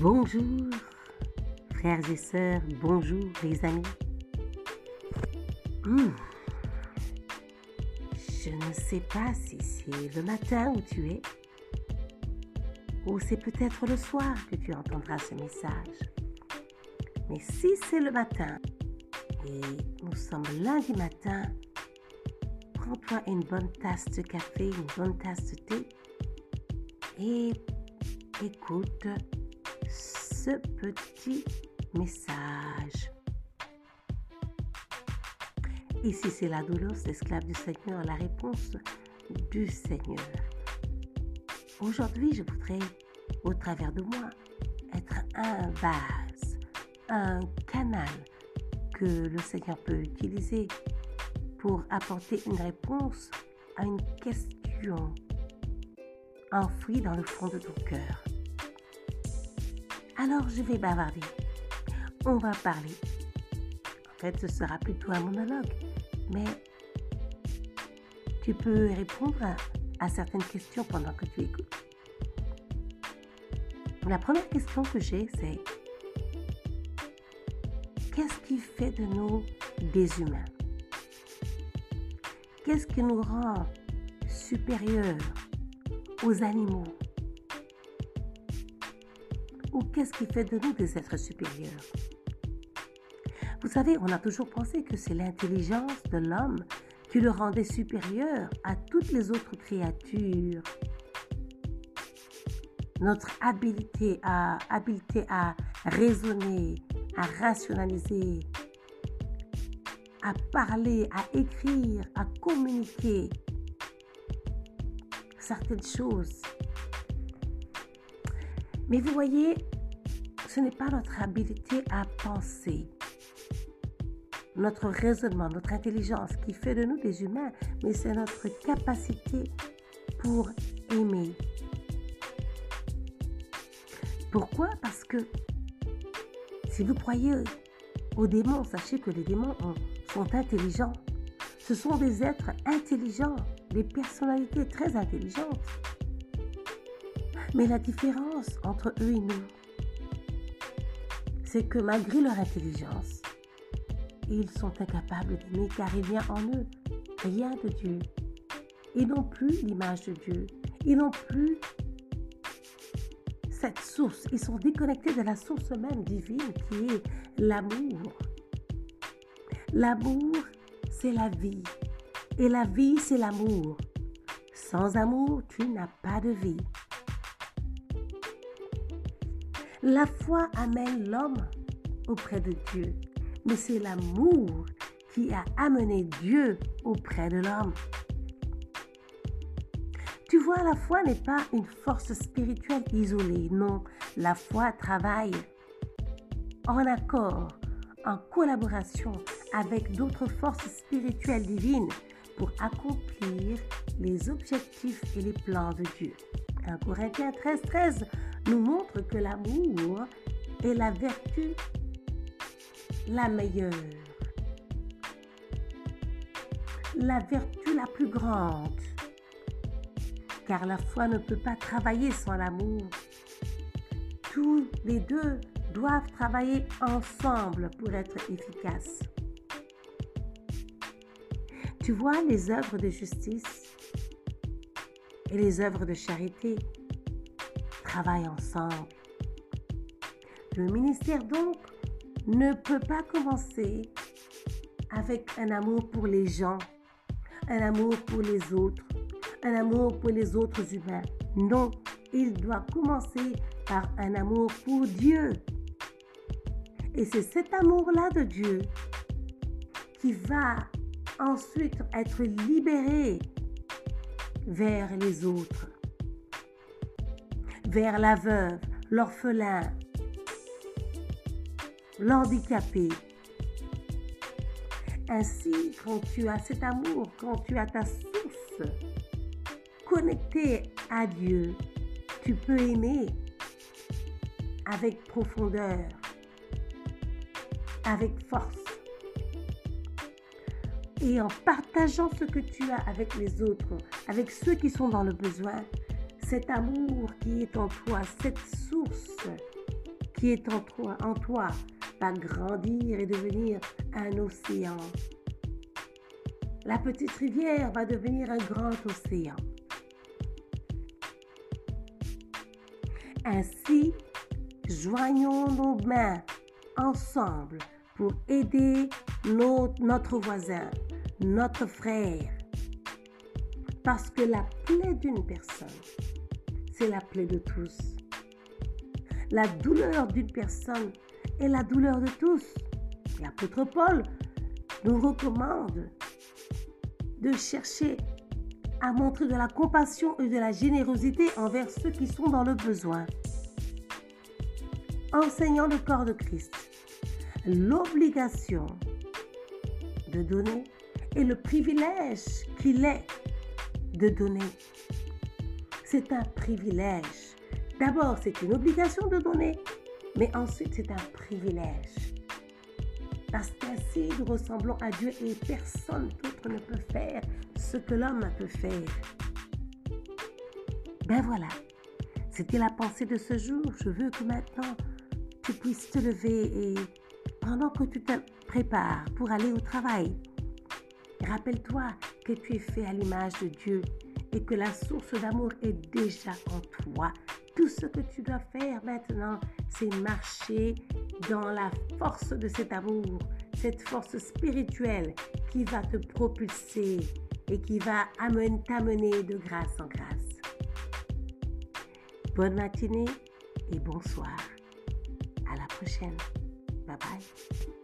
Bonjour, frères et sœurs, bonjour les amis. Hmm. Je ne sais pas si c'est le matin où tu es, ou c'est peut-être le soir que tu entendras ce message. Mais si c'est le matin, et nous sommes lundi matin, prends-toi une bonne tasse de café, une bonne tasse de thé, et écoute ce petit message. Ici, c'est la douleur, l'esclave du Seigneur, la réponse du Seigneur. Aujourd'hui, je voudrais, au travers de moi, être un vase, un canal que le Seigneur peut utiliser pour apporter une réponse à une question enfouie dans le fond de ton cœur. Alors je vais bavarder. On va parler. En fait, ce sera plutôt un monologue, mais tu peux répondre à, certaines questions pendant que tu écoutes. La première question que j'ai, c'est qu'est-ce qui fait de nous des humains? Qu'est-ce qui nous rend supérieurs aux animaux? Ou qu'est-ce qui fait de nous des êtres supérieurs? Vous savez, on a toujours pensé que c'est l'intelligence de l'homme qui le rendait supérieur à toutes les autres créatures. Notre habileté à, habileté à raisonner, à rationaliser, à parler, à écrire, à communiquer certaines choses mais vous voyez, ce n'est pas notre habilité à penser, notre raisonnement, notre intelligence qui fait de nous des humains, mais c'est notre capacité pour aimer. Pourquoi? Parce que si vous croyez aux démons, sachez que les démons sont intelligents. Ce sont des êtres intelligents, des personnalités très intelligentes. Mais la différence entre eux et nous, c'est que malgré leur intelligence, ils sont incapables d'aimer car il n'y a en eux rien de Dieu. Ils n'ont plus l'image de Dieu. Ils n'ont plus cette source. Ils sont déconnectés de la source même divine qui est l'amour. L'amour, c'est la vie. Et la vie, c'est l'amour. Sans amour, tu n'as pas de vie. La foi amène l'homme auprès de Dieu, mais c'est l'amour qui a amené Dieu auprès de l'homme. Tu vois, la foi n'est pas une force spirituelle isolée, non, la foi travaille en accord, en collaboration avec d'autres forces spirituelles divines pour accomplir les objectifs et les plans de Dieu. 1 Corinthiens 13, 13 nous montre que l'amour est la vertu la meilleure, la vertu la plus grande, car la foi ne peut pas travailler sans l'amour. Tous les deux doivent travailler ensemble pour être efficaces. Tu vois les œuvres de justice et les œuvres de charité travaillent ensemble. Le ministère donc ne peut pas commencer avec un amour pour les gens, un amour pour les autres, un amour pour les autres humains. Non, il doit commencer par un amour pour Dieu. Et c'est cet amour-là de Dieu qui va ensuite être libéré vers les autres vers la veuve, l'orphelin, l'handicapé. Ainsi, quand tu as cet amour, quand tu as ta source connectée à Dieu, tu peux aimer avec profondeur, avec force. Et en partageant ce que tu as avec les autres, avec ceux qui sont dans le besoin, cet amour qui est en toi, cette source qui est en toi, en toi va grandir et devenir un océan. La petite rivière va devenir un grand océan. Ainsi, joignons nos mains ensemble pour aider notre voisin, notre frère. Parce que la plaie d'une personne, c'est la plaie de tous. La douleur d'une personne est la douleur de tous. L'apôtre Paul nous recommande de chercher à montrer de la compassion et de la générosité envers ceux qui sont dans le besoin. Enseignant le corps de Christ, l'obligation de donner et le privilège qu'il est de donner. C'est un privilège. D'abord, c'est une obligation de donner, mais ensuite, c'est un privilège. Parce qu'ainsi, nous ressemblons à Dieu et personne d'autre ne peut faire ce que l'homme peut faire. Ben voilà, c'était la pensée de ce jour. Je veux que maintenant, tu puisses te lever et pendant que tu te prépares pour aller au travail, rappelle-toi que tu es fait à l'image de Dieu et que la source d'amour est déjà en toi. Tout ce que tu dois faire maintenant, c'est marcher dans la force de cet amour, cette force spirituelle qui va te propulser et qui va t'amener de grâce en grâce. Bonne matinée et bonsoir. À la prochaine. Bye bye.